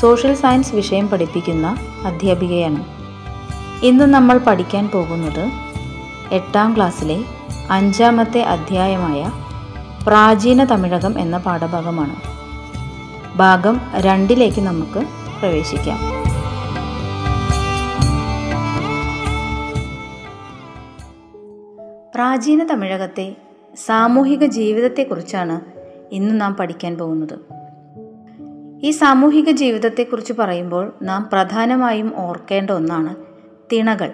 Social science വിഷയം പഠിപ്പിക്കുന്ന അധ്യാപികയാണ്. ഇന്ന് നമ്മൾ പഠിക്കാൻ പോകുന്നത് എട്ടാം ക്ലാസ്സിലെ അഞ്ചാമത്തെ അധ്യായമായ പ്രാചീന തമിഴകം എന്ന പാഠഭാഗമാണ്. ഭാഗം രണ്ടിലേക്ക് നമുക്ക് പ്രവേശിക്കാം. പ്രാചീന തമിഴകത്തെ സാമൂഹിക ജീവിതത്തെക്കുറിച്ചാണ് ഇന്ന് നാം പഠിക്കാൻ പോകുന്നത്. ഈ സാമൂഹിക ജീവിതത്തെക്കുറിച്ച് പറയുമ്പോൾ നാം പ്രധാനമായും ഓർക്കേണ്ട ഒന്നാണ് തിണകൾ.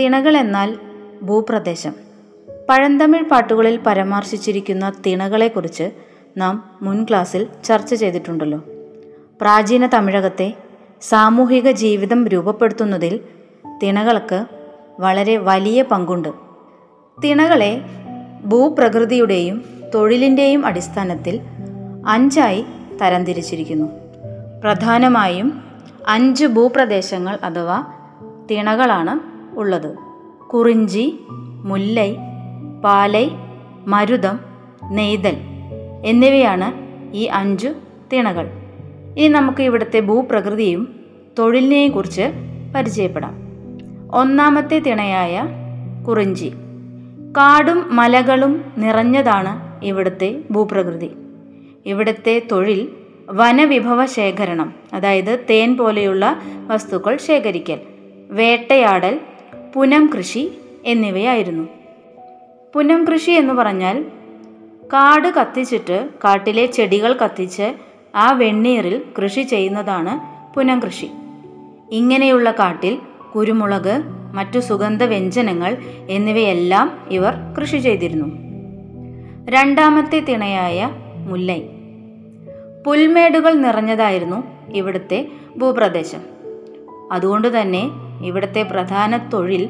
തിണകൾ എന്നാൽ ഭൂപ്രദേശം. പഴന്തമിഴ് പാട്ടുകളിൽ പരാമർശിച്ചിരിക്കുന്ന തിണകളെക്കുറിച്ച് നാം മുൻ ക്ലാസ്സിൽ ചർച്ച ചെയ്തിട്ടുണ്ടല്ലോ. പ്രാചീന തമിഴകത്തെ സാമൂഹിക ജീവിതം രൂപപ്പെടുത്തുന്നതിൽ തിണകൾക്ക് വളരെ വലിയ പങ്കുണ്ട്. തിണകളെ ഭൂപ്രകൃതിയുടെയും തൊഴിലിന്റെയും അടിസ്ഥാനത്തിൽ അഞ്ചായി തരംതിരിച്ചിരിക്കുന്നു. പ്രധാനമായും അഞ്ച് ഭൂപ്രദേശങ്ങൾ അഥവാ തിണകളാണ് ഉള്ളത്. കുറിഞ്ചി മുല്ലൈ പാലൈ മരുതം നെയ്തൽ എന്നിവയാണ് ഈ അഞ്ചു തിണകൾ. ഇനി നമുക്ക് ഇവിടുത്തെ ഭൂപ്രകൃതിയും തൊഴിലിനെയും കുറിച്ച് പരിചയപ്പെടാം. ഒന്നാമത്തെ തിണയായ കുറിഞ്ചി. കാടും മലകളും നിറഞ്ഞതാണ് ഇവിടുത്തെ ഭൂപ്രകൃതി. ഇവിടുത്തെ തൊഴിൽ വനവിഭവ ശേഖരണം അതായത് തേൻ പോലെയുള്ള വസ്തുക്കൾ ശേഖരിക്കൽ വേട്ടയാടൽ പുനം കൃഷി എന്നിവയായിരുന്നു. പുനം കൃഷി എന്ന് പറഞ്ഞാൽ കാട് കത്തിച്ചിട്ട് കാട്ടിലെ ചെടികൾ കത്തിച്ച് ആ വെണ്ണീറിൽ കൃഷി ചെയ്യുന്നതാണ് പുനം കൃഷി. ഇങ്ങനെയുള്ള കാട്ടിൽ കുരുമുളക് മറ്റു സുഗന്ധ വ്യഞ്ജനങ്ങൾ എന്നിവയെല്ലാം ഇവർ കൃഷി ചെയ്തിരുന്നു. രണ്ടാമത്തെ തിണയായ മുല്ലൈ. പുൽമേടുകൾ നിറഞ്ഞതായിരുന്നു ഇവിടുത്തെ ഭൂപ്രദേശം. അതുകൊണ്ട് തന്നെ ഇവിടുത്തെ പ്രധാന തൊഴിൽ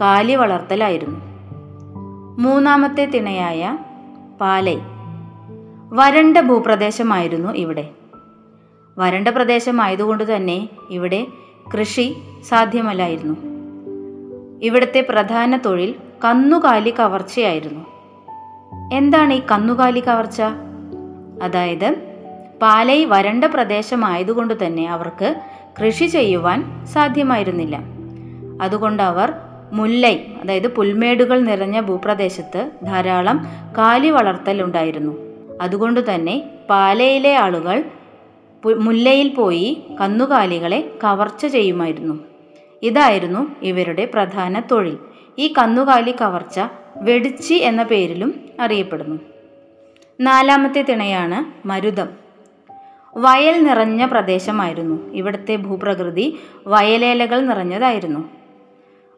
കാലി വളർത്തലായിരുന്നു. മൂന്നാമത്തെ തിണയായ പാലൈ. വരണ്ട ഭൂപ്രദേശമായിരുന്നു ഇവിടെ. വരണ്ട പ്രദേശമായതുകൊണ്ട് തന്നെ ഇവിടെ കൃഷി സാധ്യമല്ലായിരുന്നു. ഇവിടുത്തെ പ്രധാന തൊഴിൽ കന്നുകാലി കവർച്ചയായിരുന്നു. എന്താണ് ഈ കന്നുകാലി കവർച്ച? അതായത് പാലൈ വരണ്ട പ്രദേശമായതുകൊണ്ട് തന്നെ അവർക്ക് കൃഷി ചെയ്യുവാൻ സാധ്യമായിരുന്നില്ല. അതുകൊണ്ട് അവർ മുല്ലൈ അതായത് പുൽമേടുകൾ നിറഞ്ഞ ഭൂപ്രദേശത്ത് ധാരാളം കാലി വളർത്തലുണ്ടായിരുന്നു അതുകൊണ്ട് തന്നെ പാലയിലെ ആളുകൾ മുല്ലയിൽ പോയി കന്നുകാലികളെ കവർച്ച ചെയ്യുമായിരുന്നു. ഇതായിരുന്നു ഇവരുടെ പ്രധാന തൊഴിൽ. ഈ കന്നുകാലി കവർച്ച വെടിച്ചി എന്ന പേരിലും അറിയപ്പെടുന്നു. നാലാമത്തെ തിണയാണ് മരുതം. വയൽ നിറഞ്ഞ പ്രദേശമായിരുന്നു. ഇവിടുത്തെ ഭൂപ്രകൃതി വയലേലകൾ നിറഞ്ഞതായിരുന്നു.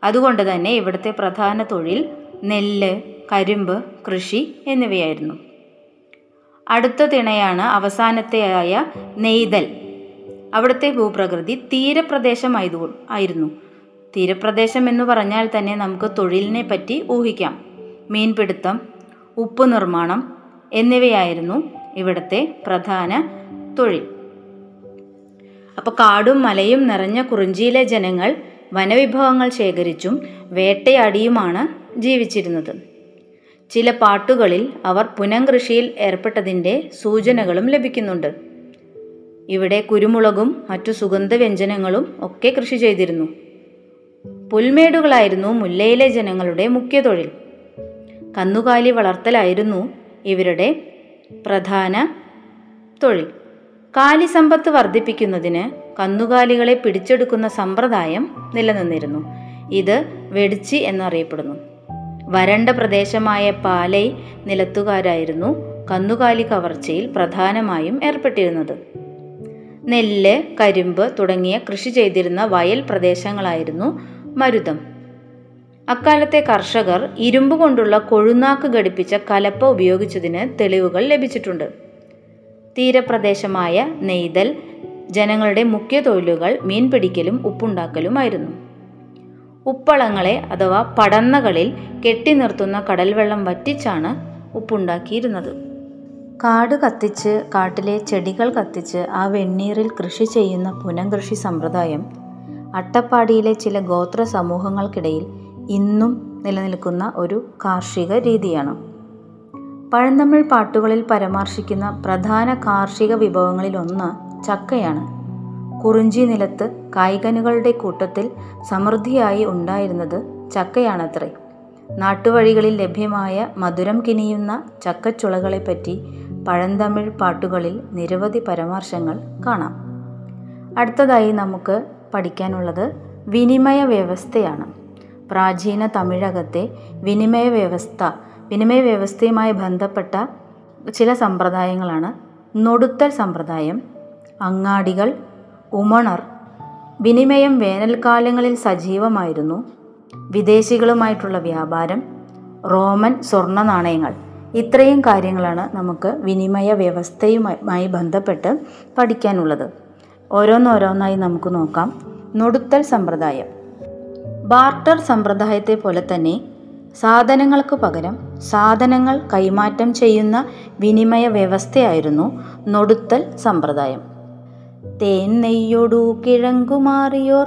അതുകൊണ്ട് തന്നെ ഇവിടുത്തെ പ്രധാന തൊഴിൽ നെല്ല് കരിമ്പ് കൃഷി എന്നിവയായിരുന്നു. അടുത്ത തിണയാണ് അവസാനത്തെയായ നെയ്തൽ. അവിടുത്തെ ഭൂപ്രകൃതി തീരപ്രദേശമായതു ആയിരുന്നു. തീരപ്രദേശം എന്ന് പറഞ്ഞാൽ തന്നെ നമുക്ക് തൊഴിലിനെ പറ്റി ഊഹിക്കാം. മീൻപിടുത്തം ഉപ്പ് നിർമ്മാണം എന്നിവയായിരുന്നു ഇവിടുത്തെ പ്രധാന തൊഴിൽ. അപ്പോൾ കാടും മലയും നിറഞ്ഞ കുറിഞ്ചിയിലെ ജനങ്ങൾ വനവിഭവങ്ങൾ ശേഖരിച്ചും വേട്ടയാടിയുമാണ് ജീവിച്ചിരുന്നത്. ചില പാട്ടുകളിൽ അവർ പുനംകൃഷിയിൽ ഏർപ്പെട്ടതിന്റെ സൂചനകളും ലഭിക്കുന്നുണ്ട്. ഇവിടെ കുരുമുളകും മറ്റു സുഗന്ധവ്യഞ്ജനങ്ങളും ഒക്കെ കൃഷി ചെയ്തിരുന്നു. പുൽമേടുകളായിരുന്നു മുല്ലയിലെ ജനങ്ങളുടെ മുഖ്യ തൊഴിൽ. കന്നുകാലി വളർത്തലായിരുന്നു ഇവരുടെ പ്രധാന തൊഴിൽ. കാലിസമ്പത്ത് വർദ്ധിപ്പിക്കുന്നതിന് കന്നുകാലികളെ പിടിച്ചെടുക്കുന്ന സമ്പ്രദായം നിലനിന്നിരുന്നു. ഇത് വെടിച്ചി എന്നറിയപ്പെടുന്നു. വരണ്ട പ്രദേശമായ പാലൈ നിലത്തുകാരായിരുന്നു കന്നുകാലി കവർച്ചയിൽ പ്രധാനമായും ഏർപ്പെട്ടിരുന്നത്. നെല്ല് കരിമ്പ് തുടങ്ങിയ കൃഷി ചെയ്തിരുന്ന വയൽ പ്രദേശങ്ങളായിരുന്നു മരുതം. അക്കാലത്തെ കർഷകർ ഇരുമ്പ് കൊണ്ടുള്ള കൊഴുനാക്ക് ഘടിപ്പിച്ച കലപ്പ ഉപയോഗിച്ചതിന് തെളിവുകൾ ലഭിച്ചിട്ടുണ്ട്. തീരപ്രദേശമായ നെയ്തൽ ജനങ്ങളുടെ മുഖ്യ തൊഴിലുകൾ മീൻ പിടിക്കലും ഉപ്പുണ്ടാക്കലുമായിരുന്നു. ഉപ്പളങ്ങളെ അഥവാ പടന്നകളിൽ കെട്ടി നിർത്തുന്ന കടൽവെള്ളം വറ്റിച്ചാണ് ഉപ്പുണ്ടാക്കിയിരുന്നത്. കാട് കത്തിച്ച് കാട്ടിലെ ചെടികൾ കത്തിച്ച് ആ വെണ്ണീറിൽ കൃഷി ചെയ്യുന്ന പുനംകൃഷി സമ്പ്രദായം അട്ടപ്പാടിയിലെ ചില ഗോത്ര സമൂഹങ്ങൾക്കിടയിൽ ഇന്നും നിലനിൽക്കുന്ന ഒരു കാർഷിക രീതിയാണ്. പഴന്തമിഴ് പാട്ടുകളിൽ പരാമർശിക്കുന്ന പ്രധാന കാർഷിക വിഭവങ്ങളിലൊന്ന് ചക്കയാണ്. കുറിഞ്ചി നിലത്ത് കായ്കനുകളുടെ കൂട്ടത്തിൽ സമൃദ്ധിയായി ഉണ്ടായിരുന്നത് ചക്കയാണത്രേ. നാട്ടുവഴികളിൽ ലഭ്യമായ മധുരം കിനിയുന്ന ചക്കച്ചുളകളെപ്പറ്റി പഴന്തമിഴ് പാട്ടുകളിൽ നിരവധി പരാമർശങ്ങൾ കാണാം. അടുത്തതായി നമുക്ക് പഠിക്കാനുള്ളത് വിനിമയ വ്യവസ്ഥയാണ്. പ്രാചീന തമിഴകത്തെ വിനിമയ വ്യവസ്ഥ വിനിമയ വ്യവസ്ഥയുമായി ബന്ധപ്പെട്ട ചില സമ്പ്രദായങ്ങളാണ്. നൊടുത്തൽ സമ്പ്രദായം അങ്ങാടികൾ ഉമണർ വിനിമയം വേനൽക്കാലങ്ങളിൽ സജീവമായിരുന്നു. വിദേശികളുമായിട്ടുള്ള വ്യാപാരം റോമൻ സ്വർണ നാണയങ്ങൾ ഇത്രയും കാര്യങ്ങളാണ് നമുക്ക് വിനിമയ വ്യവസ്ഥയുമായി ബന്ധപ്പെട്ട് പഠിക്കാനുള്ളത്. ഓരോന്നോരോന്നായി നമുക്ക് നോക്കാം. നൊടുത്തൽ സമ്പ്രദായം. ബാർട്ടർ സമ്പ്രദായത്തെ പോലെ തന്നെ സാധനങ്ങൾക്ക് പകരം സാധനങ്ങൾ കൈമാറ്റം ചെയ്യുന്ന വിനിമയ വ്യവസ്ഥയായിരുന്നു നൊടുത്തൽ സമ്പ്രദായം. തേൻ നെയ്യൊടു കിഴങ്കുമാറിയോർ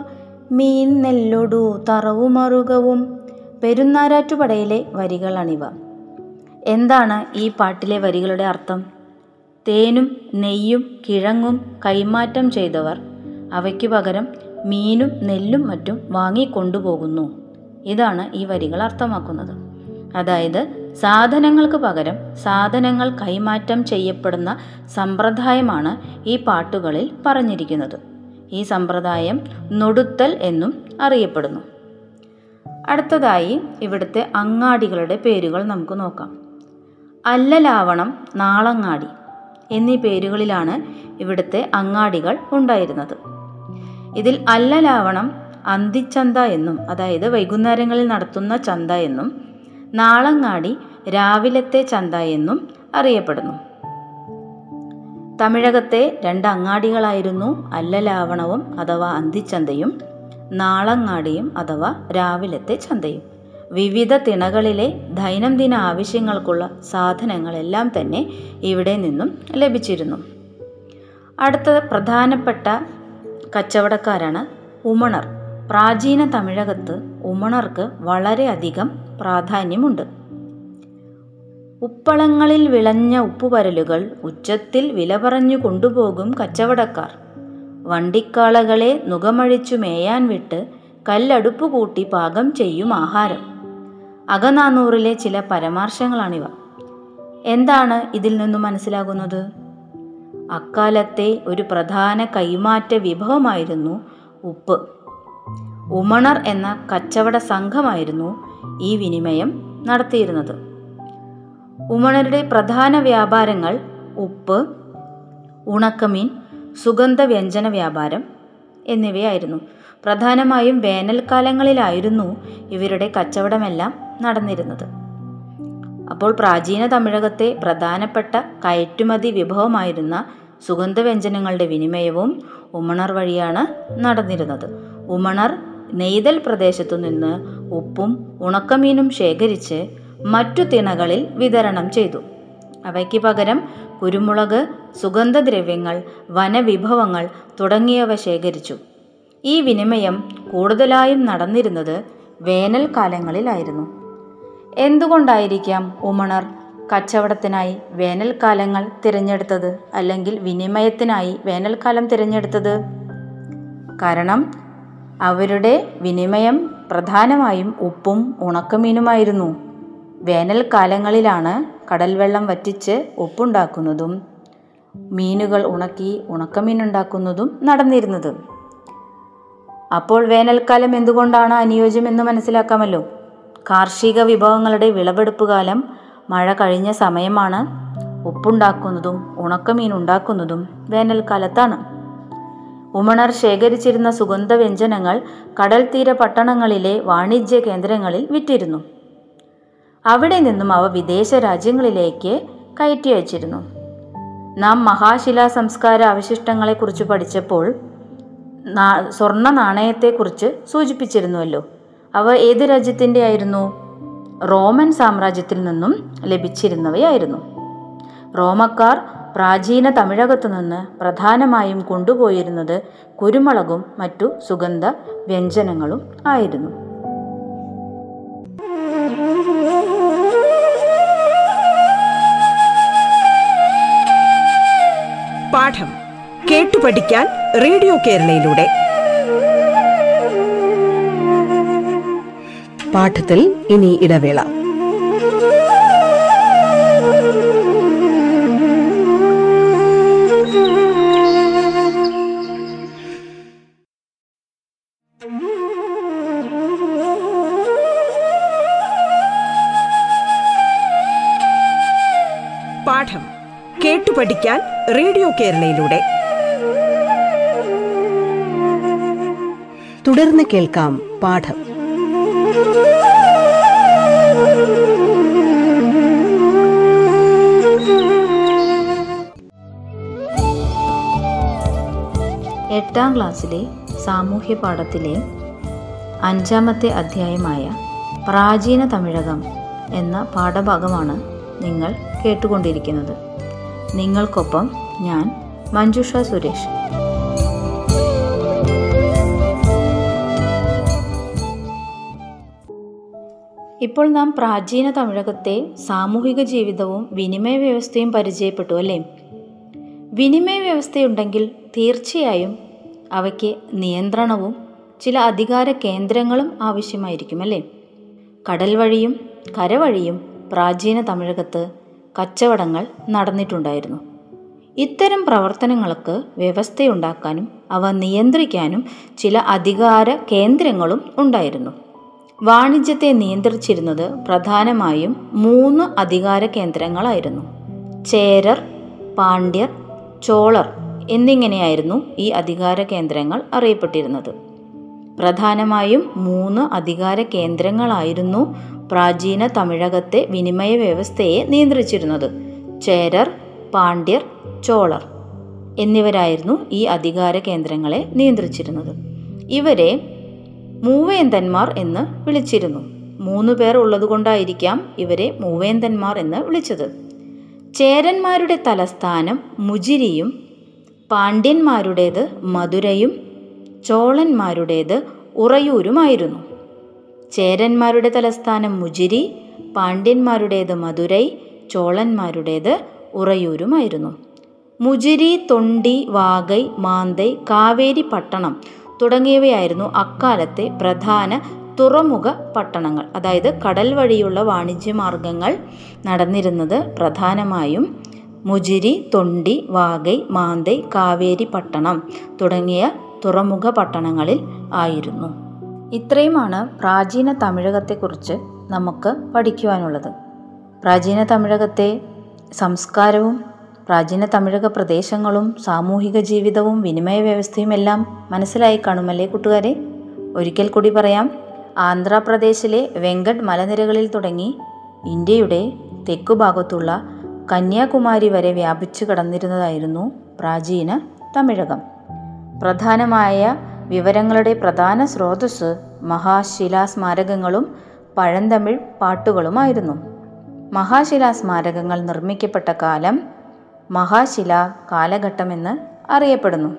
മീൻ നെല്ലൊടു തറവുമറുകവും പെരുന്നാരാറ്റുപടയിലെ വരികളാണിവ എന്താണ് ഈ പാട്ടിലെ വരികളുടെ അർത്ഥം? തേനും നെയ്യും കിഴങ്ങും കൈമാറ്റം ചെയ്തവർ അവയ്ക്കു പകരം മീനും നെല്ലും മറ്റും വാങ്ങിക്കൊണ്ടുപോകുന്നു. ഇതാണ് ഈ വരികൾ അർത്ഥമാക്കുന്നത്. അതായത് സാധനങ്ങൾക്ക് പകരം സാധനങ്ങൾ കൈമാറ്റം ചെയ്യപ്പെടുന്ന സമ്പ്രദായമാണ് ഈ പാട്ടുകളിൽ പറഞ്ഞിരിക്കുന്നത്. ഈ സമ്പ്രദായം നൊടുത്തൽ എന്നും അറിയപ്പെടുന്നു. അടുത്തതായി ഇവിടുത്തെ അങ്ങാടികളുടെ പേരുകൾ നമുക്ക് നോക്കാം. അല്ലലാവണം നാളങ്ങാടി എന്നീ പേരുകളിലാണ് ഇവിടുത്തെ അങ്ങാടികൾ ഉണ്ടായിരുന്നത്. ഇതിൽ അല്ലലാവണം അന്തിച്ചന്ത എന്നും അതായത് വൈകുന്നേരങ്ങളിൽ നടത്തുന്ന ചന്ത എന്നും നാളങ്ങാടി രാവിലത്തെ ചന്ത എന്നും അറിയപ്പെടുന്നു. തമിഴകത്തെ രണ്ട് അങ്ങാടികളായിരുന്നു അല്ലലാവണവും അഥവാ അന്തിച്ചന്തയും നാളങ്ങാടിയും അഥവാ രാവിലത്തെ ചന്തയും. വിവിധ തിണകളിലെ ദൈനംദിന ആവശ്യങ്ങൾക്കുള്ള സാധനങ്ങളെല്ലാം തന്നെ ഇവിടെ നിന്നും ലഭിച്ചിരുന്നു. അടുത്ത പ്രധാനപ്പെട്ട കച്ചവടക്കാരാണ് ഉമണർ. പ്രാചീന തമിഴകത്ത് ഉമണർക്ക് വളരെയധികം പ്രാധാന്യമുണ്ട്. ഉപ്പളങ്ങളിൽ വിളഞ്ഞ ഉപ്പുപരലുകൾ ഉച്ചത്തിൽ വില പറഞ്ഞു കൊണ്ടുപോകും കച്ചവടക്കാർ. വണ്ടിക്കാളകളെ നുകമഴിച്ചു മേയാൻ വിട്ട് കല്ലടുപ്പ് കൂട്ടി പാകം ചെയ്യും ആഹാരം. അകനാനൂറിലെ ചില പരാമർശങ്ങളാണിവ. എന്താണ് ഇതിൽ നിന്നും മനസ്സിലാകുന്നത്? അക്കാലത്തെ ഒരു പ്രധാന കൈമാറ്റ വിഭവമായിരുന്നു ഉപ്പ്. ഉമണർ എന്ന കച്ചവട സംഘമായിരുന്നു ഈ വിനിമയം നടത്തിയിരുന്നത്. ഉമണരുടെ പ്രധാന വ്യാപാരങ്ങൾ ഉപ്പ് ഉണക്കമീൻ സുഗന്ധ വ്യഞ്ജന വ്യാപാരം എന്നിവയായിരുന്നു. പ്രധാനമായും വേനൽക്കാലങ്ങളിലായിരുന്നു ഇവരുടെ കച്ചവടമെല്ലാം നടന്നിരുന്നത്. അപ്പോൾ പ്രാചീന തമിഴകത്തെ പ്രധാനപ്പെട്ട കയറ്റുമതി വിഭവമായിരുന്ന സുഗന്ധവ്യഞ്ജനങ്ങളുടെ വിനിമയവും ഉമണർ വഴിയാണ് നടന്നിരുന്നത്. ഉമണർ നെയ്തൽ പ്രദേശത്തു നിന്ന് ഉപ്പും ഉണക്കമീനും ശേഖരിച്ച് മറ്റു തിണകളിൽ വിതരണം ചെയ്തു. അവയ്ക്ക് പകരം കുരുമുളക് സുഗന്ധദ്രവ്യങ്ങൾ വനവിഭവങ്ങൾ തുടങ്ങിയവ ശേഖരിച്ചു. ഈ വിനിമയം കൂടുതലായും നടന്നിരുന്നത് വേനൽക്കാലങ്ങളിലായിരുന്നു എന്തുകൊണ്ടായിരിക്കാം ഉമണർ കച്ചവടത്തിനായി വേനൽക്കാലങ്ങൾ തിരഞ്ഞെടുത്തത് അല്ലെങ്കിൽ വിനിമയത്തിനായി വേനൽക്കാലം തിരഞ്ഞെടുത്തത്? കാരണം അവരുടെ വിനിമയം പ്രധാനമായും ഉപ്പും ഉണക്കമീനുമായിരുന്നു. വേനൽക്കാലങ്ങളിലാണ് കടൽവെള്ളം വറ്റിച്ച് ഉപ്പുണ്ടാക്കുന്നതും മീനുകൾ ഉണക്കി ഉണക്കമീനുണ്ടാക്കുന്നതും നടന്നിരുന്നത്. അപ്പോൾ വേനൽക്കാലം എന്തുകൊണ്ടാണ് അനുയോജ്യമെന്ന് മനസ്സിലാക്കാമല്ലോ? കാർഷിക വിഭവങ്ങളുടെ വിളവെടുപ്പ് കാലം മഴ കഴിഞ്ഞ സമയമാണ് ഉപ്പുണ്ടാക്കുന്നതും ഉണക്കമീൻ ഉണ്ടാക്കുന്നതും വേനൽക്കാലത്താണ്. ഉമണർ ശേഖരിച്ചിരുന്ന സുഗന്ധവ്യഞ്ജനങ്ങൾ കടൽത്തീര തീര പട്ടണങ്ങളിലെ വാണിജ്യ കേന്ദ്രങ്ങളിൽ വിറ്റിരുന്നു. അവിടെ നിന്നും അവ വിദേശ രാജ്യങ്ങളിലേക്ക് കയറ്റി അയച്ചിരുന്നു. നാം മഹാശിലാ സംസ്കാര അവശിഷ്ടങ്ങളെക്കുറിച്ച് പഠിച്ചപ്പോൾ സ്വർണ സ്വർണ നാണയത്തെക്കുറിച്ച് സൂചിപ്പിച്ചിരുന്നുവല്ലോ. അവ ഏത് രാജ്യത്തിന്റെ ആയിരുന്നു? റോമൻ സാമ്രാജ്യത്തിൽ നിന്നും ലഭിച്ചിരുന്നവയായിരുന്നു. റോമക്കാർ പ്രാചീന തമിഴകത്തു നിന്ന് പ്രധാനമായും കൊണ്ടുപോയിരുന്നത് കുരുമുളകും മറ്റു സുഗന്ധ വ്യഞ്ജനങ്ങളും ആയിരുന്നു. പാഠം കേട്ടു പഠിക്കാൻ റേഡിയോ കേരളയിലൂടെ. പാഠത്തിൽ ഇനി ഇടവേള. പാഠം കേട്ടു പഠിക്കാൻ റേഡിയോ കേരളയിലൂടെ. തുടർന്ന് കേൾക്കാം പാഠം. എട്ടാം ക്ലാസ്സിലെ സാമൂഹ്യ പാഠത്തിലെ അഞ്ചാമത്തെ അധ്യായമായ പ്രാചീന തമിഴകം എന്ന പാഠഭാഗമാണ് നിങ്ങൾ കേട്ടുകൊണ്ടിരിക്കുന്നത്. നിങ്ങൾക്കൊപ്പം ഞാൻ മഞ്ജുഷ സുരേഷ്. ഇപ്പോൾ നാം പ്രാചീന തമിഴകത്തെ സാമൂഹിക ജീവിതവും വിനിമയ വ്യവസ്ഥയും പരിചയപ്പെട്ടു അല്ലേ? വിനിമയ വ്യവസ്ഥയുണ്ടെങ്കിൽ തീർച്ചയായും അവയ്ക്ക് നിയന്ത്രണവും ചില അധികാര കേന്ദ്രങ്ങളും ആവശ്യമായിരിക്കും അല്ലേ? കടൽ വഴിയും കരവഴിയും പ്രാചീന തമിഴകത്ത് കച്ചവടങ്ങൾ നടന്നിട്ടുണ്ടായിരുന്നു. ഇത്തരം പ്രവർത്തനങ്ങൾക്ക് വ്യവസ്ഥയുണ്ടാക്കാനും അവ നിയന്ത്രിക്കാനും ചില അധികാര കേന്ദ്രങ്ങളും ഉണ്ടായിരുന്നു. വാണിജ്യത്തെ നിയന്ത്രിച്ചിരുന്നത് പ്രധാനമായും മൂന്ന് അധികാര കേന്ദ്രങ്ങളായിരുന്നു. ചേരർ പാണ്ഡ്യർ ചോളർ എന്നിങ്ങനെയായിരുന്നു ഈ അധികാര കേന്ദ്രങ്ങൾ അറിയപ്പെട്ടിരുന്നത്. പ്രധാനമായും മൂന്ന് അധികാര കേന്ദ്രങ്ങളായിരുന്നു പ്രാചീന തമിഴകത്തെ വിനിമയ വ്യവസ്ഥയെ നിയന്ത്രിച്ചിരുന്നത്. ചേരർ പാണ്ഡ്യർ ചോളർ എന്നിവരായിരുന്നു ഈ അധികാര കേന്ദ്രങ്ങളെ നിയന്ത്രിച്ചിരുന്നത്. ഇവരെ മൂവേന്തന്മാർ എന്ന് വിളിച്ചിരുന്നു. മൂന്ന് പേർ ഉള്ളതുകൊണ്ടായിരിക്കാം ഇവരെ മൂവേന്തന്മാർ എന്ന് വിളിച്ചത്. ചേരന്മാരുടെ തലസ്ഥാനം മുജിരിയും പാണ്ഡ്യന്മാരുടേത് മധുരയും ചോളന്മാരുടേത് ഉറയൂരുമായിരുന്നു. ചേരന്മാരുടെ തലസ്ഥാനം മുജിരി പാണ്ഡ്യന്മാരുടേത് മധുരൈ ചോളന്മാരുടേത് ഉറയൂരുമായിരുന്നു. മുജിരി തൊണ്ടി വാഗൈ മാന്തൈ കാവേരി പട്ടണം തുടങ്ങിയവയായിരുന്നു അക്കാലത്തെ പ്രധാന തുറമുഖ പട്ടണങ്ങൾ. അതായത് കടൽ വഴിയുള്ള വാണിജ്യ മാർഗങ്ങൾ നടന്നിരുന്നത് പ്രധാനമായും മുജിരി തൊണ്ടി വാഗൈ മാന്തൈ കാവേരി പട്ടണം തുടങ്ങിയ തുറമുഖ പട്ടണങ്ങളിൽ ആയിരുന്നു. ഇത്രയുമാണ് പ്രാചീന തമിഴകത്തെക്കുറിച്ച് നമുക്ക് പഠിക്കുവാനുള്ളത്. പ്രാചീന തമിഴകത്തെ സംസ്കാരവും പ്രാചീന തമിഴക പ്രദേശങ്ങളും സാമൂഹിക ജീവിതവും വിനിമയ വ്യവസ്ഥയും എല്ലാം മനസ്സിലായി കാണുമല്ലേ കൂട്ടുകാരെ? ഒരിക്കൽ കൂടി പറയാം ആന്ധ്രാപ്രദേശിലെ വെങ്കട് മലനിരകളിൽ തുടങ്ങി ഇന്ത്യയുടെ തെക്കുഭാഗത്തുള്ള കന്യാകുമാരി വരെ വ്യാപിച്ചു കടന്നിരുന്നതായിരുന്നു പ്രാചീന തമിഴകം. പ്രധാനമായ വിവരങ്ങളുടെ പ്രധാന സ്രോതസ് മഹാശിലാസ്മാരകങ്ങളും പഴന്തമിഴ് പാട്ടുകളുമായിരുന്നു. മഹാശിലാസ്മാരകങ്ങൾ നിർമ്മിക്കപ്പെട്ട കാലം മഹാശില കാലഘട്ടമെന്ന് അറിയപ്പെടുന്നു.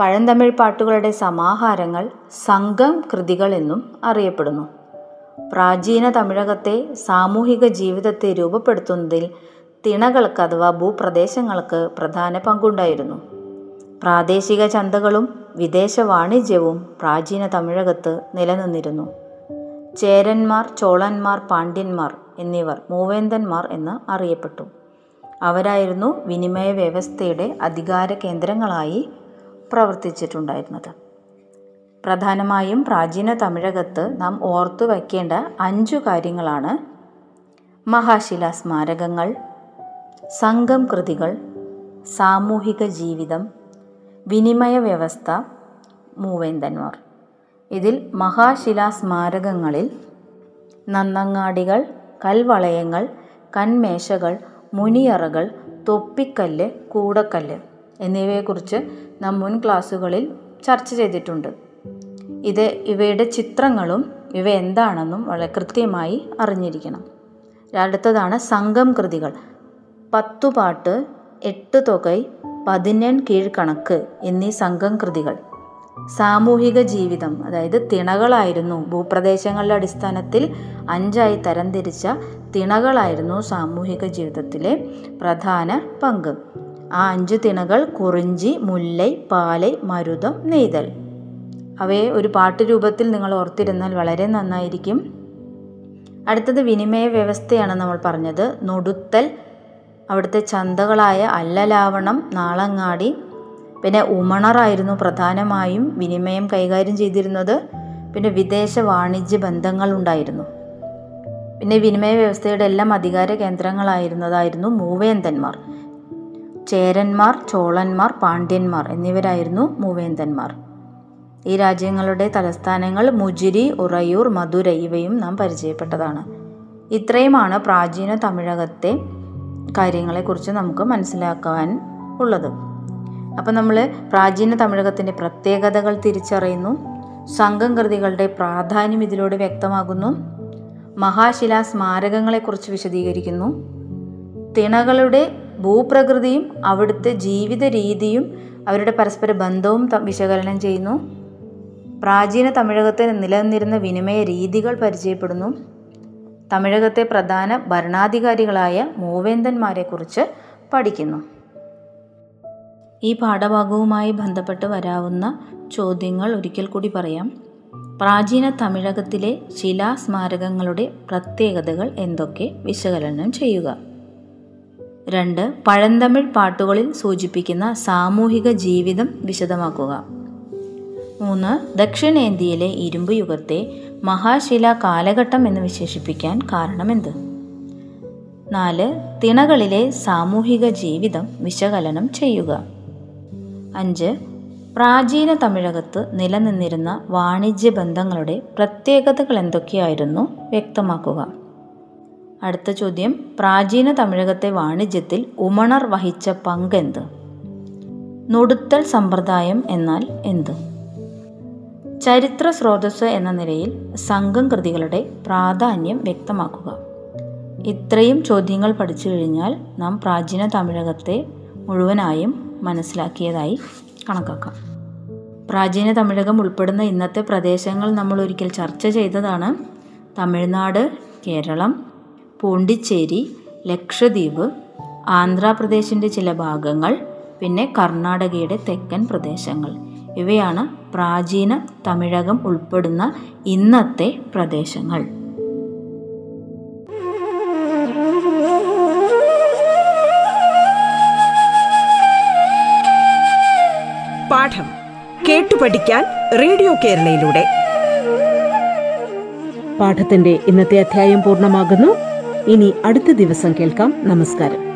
പഴന്തമിഴ് പാട്ടുകളുടെ സമാഹാരങ്ങൾ സംഘം കൃതികൾ എന്നും അറിയപ്പെടുന്നു. പ്രാചീന തമിഴകത്തെ സാമൂഹിക ജീവിതത്തെ രൂപപ്പെടുത്തുന്നതിൽ തിണകൾക്ക് അഥവാ ഭൂപ്രദേശങ്ങൾക്ക് പ്രധാന പങ്കുണ്ടായിരുന്നു. പ്രാദേശിക ചന്തകളും വിദേശ വാണിജ്യവും പ്രാചീന തമിഴകത്ത് നിലനിന്നിരുന്നു. ചേരന്മാർ ചോളന്മാർ പാണ്ഡ്യന്മാർ എന്നിവർ മൂവേന്തന്മാർ എന്ന് അറിയപ്പെട്ടു. അവരായിരുന്നു വിനിമയ വ്യവസ്ഥയുടെ അധികാര കേന്ദ്രങ്ങളായി പ്രവർത്തിച്ചിട്ടുണ്ടായിരുന്നത്. പ്രധാനമായും പ്രാചീന തമിഴകത്ത് നാം ഓർത്തു വയ്ക്കേണ്ട അഞ്ചു കാര്യങ്ങളാണ് മഹാശിലാ സ്മാരകങ്ങൾ സംഘം കൃതികൾ സാമൂഹിക ജീവിതം വിനിമയ വ്യവസ്ഥ മൂവേന്തന്മാർ ഇതിൽ മഹാശിലാ സ്മാരകങ്ങളിൽ നന്നങ്ങാടികൾ കൽവളയങ്ങൾ കന്മേശകൾ മുനിയറകൾ തൊപ്പിക്കല്ല് കൂടക്കല്ല് എന്നിവയെക്കുറിച്ച് നാം മുൻ ക്ലാസ്സുകളിൽ ചർച്ച ചെയ്തിട്ടുണ്ട്. ഇത് ഇവയുടെ ചിത്രങ്ങളും ഇവ എന്താണെന്നും വളരെ കൃത്യമായി അറിഞ്ഞിരിക്കണം. അടുത്തതാണ് സംഘം കൃതികൾ. പത്തുപാട്ട് എട്ട് തുകൈ പതിനെൺ കീഴ്ക്കണക്ക് എന്നീ സംഘം കൃതികൾ സാമൂഹിക ജീവിതം അതായത് തിണകളായിരുന്നു ഭൂപ്രദേശങ്ങളുടെ അടിസ്ഥാനത്തിൽ അഞ്ചായി തരംതിരിച്ച തിണകളായിരുന്നു സാമൂഹിക ജീവിതത്തിലെ പ്രധാന പങ്ക്. ആ അഞ്ച് തിണകൾ കുറിഞ്ചി മുല്ലൈ പാലൈ മരുതം നെയ്തൽ. അവയെ ഒരു പാട്ട് രൂപത്തിൽ നിങ്ങൾ ഓർത്തിരുന്നാൽ വളരെ നന്നായിരിക്കും. അടുത്തത് വിനിമയ വ്യവസ്ഥയാണ് നമ്മൾ പറഞ്ഞത്. നൊടുത്തൽ അവിടുത്തെ ചന്തകളായ അല്ലലാവണം നാളങ്ങാടി പിന്നെ ഉമണറായിരുന്നു പ്രധാനമായും വിനിമയം കൈകാര്യം ചെയ്തിരുന്നത്. പിന്നെ വിദേശ വാണിജ്യ ബന്ധങ്ങൾ ഉണ്ടായിരുന്നു പിന്നെ വിനിമയ വ്യവസ്ഥയുടെ എല്ലാം അധികാര കേന്ദ്രങ്ങളായിരുന്നതായിരുന്നു മൂവേന്തന്മാർ ചേരന്മാർ ചോളന്മാർ പാണ്ഡ്യന്മാർ എന്നിവരായിരുന്നു മൂവേന്തന്മാർ ഈ രാജ്യങ്ങളുടെ തലസ്ഥാനങ്ങൾ മുജിരി ഉറയൂർ മധുര ഇവയും നാം പരിചയപ്പെട്ടതാണ്. ഇത്രയുമാണ് പ്രാചീന തമിഴകത്തെ കാര്യങ്ങളെക്കുറിച്ച് നമുക്ക് മനസ്സിലാക്കാൻ ഉള്ളത്. അപ്പം നമ്മൾ പ്രാചീന തമിഴകത്തിന്റെ പ്രത്യേകതകൾ തിരിച്ചറിയുന്നു. സംഘം കൃതികളുടെ പ്രാധാന്യം ഇതിലൂടെ വ്യക്തമാകുന്നു. മഹാശിലാ സ്മാരകങ്ങളെക്കുറിച്ച് വിശദീകരിക്കുന്നു. തിണകളുടെ ഭൂപ്രകൃതിയും അവിടുത്തെ ജീവിത രീതിയും അവരുടെ പരസ്പര ബന്ധവും വിശകലനം ചെയ്യുന്നു. പ്രാചീന തമിഴകത്തിൽ നിലനിന്നിരുന്ന വിനിമയ രീതികൾ പരിചയപ്പെടുന്നു. തമിഴകത്തെ പ്രധാന ഭരണാധികാരികളായ മൂവേന്തന്മാരെക്കുറിച്ച് പഠിക്കുന്നു. ഈ പാഠഭാഗവുമായി ബന്ധപ്പെട്ട് വരാവുന്ന ചോദ്യങ്ങൾ ഒരിക്കൽ കൂടി പറയാം. പ്രാചീന തമിഴകത്തിലെ ശിലാസ്മാരകങ്ങളുടെ പ്രത്യേകതകൾ എന്തൊക്കെ? വിശകലനം ചെയ്യുക. രണ്ട് പഴന്തമിഴ് പാട്ടുകളിൽ സൂചിപ്പിക്കുന്ന സാമൂഹിക ജീവിതം വിശദമാക്കുക. മൂന്ന് ദക്ഷിണേന്ത്യയിലെ ഇരുമ്പ് യുഗത്തെ മഹാശില കാലഘട്ടം എന്ന് വിശേഷിപ്പിക്കാൻ കാരണമെന്ത്? നാല് തിണകളിലെ സാമൂഹിക ജീവിതം വിശകലനം ചെയ്യുക. അഞ്ച് പ്രാചീന തമിഴകത്ത് നിലനിന്നിരുന്ന വാണിജ്യ ബന്ധങ്ങളുടെ പ്രത്യേകതകൾ എന്തൊക്കെയായിരുന്നു വ്യക്തമാക്കുക. അടുത്ത ചോദ്യം പ്രാചീന തമിഴകത്തെ വാണിജ്യത്തിൽ ഉമണർ വഹിച്ച പങ്കെന്ത് നൊടുത്തൽ സമ്പ്രദായം എന്നാൽ എന്ത്? ചരിത്ര സ്രോതസ് എന്ന നിലയിൽ സംഘം കൃതികളുടെ പ്രാധാന്യം വ്യക്തമാക്കുക. ഇത്രയും ചോദ്യങ്ങൾ പഠിച്ചു കഴിഞ്ഞാൽ നാം പ്രാചീന തമിഴകത്തെ മുഴുവനായും മനസ്സിലാക്കിയതായി കണക്കാക്കാം. പ്രാചീന തമിഴകം ഉൾപ്പെടുന്ന ഇന്നത്തെ പ്രദേശങ്ങൾ നമ്മൾ ഒരിക്കൽ ചർച്ച ചെയ്തതാണ്. തമിഴ്നാട് കേരളം പോണ്ടിച്ചേരി ലക്ഷദ്വീപ് ആന്ധ്രാപ്രദേശിന്റെ ചില ഭാഗങ്ങൾ പിന്നെ കർണാടകയുടെ തെക്കൻ പ്രദേശങ്ങൾ. ഇവയാണ് പ്രാചീന തമിഴകം ഉൾപ്പെടുന്ന ഇന്നത്തെ പ്രദേശങ്ങൾ. പാഠം കേട്ടു പഠിക്കാൻ റേഡിയോ കേരളയിലൂടെ. പാഠത്തിന്റെ ഇന്നത്തെ അധ്യായം പൂർണമാകുന്നു. ഇനി അടുത്ത ദിവസം കേൾക്കാം. നമസ്കാരം.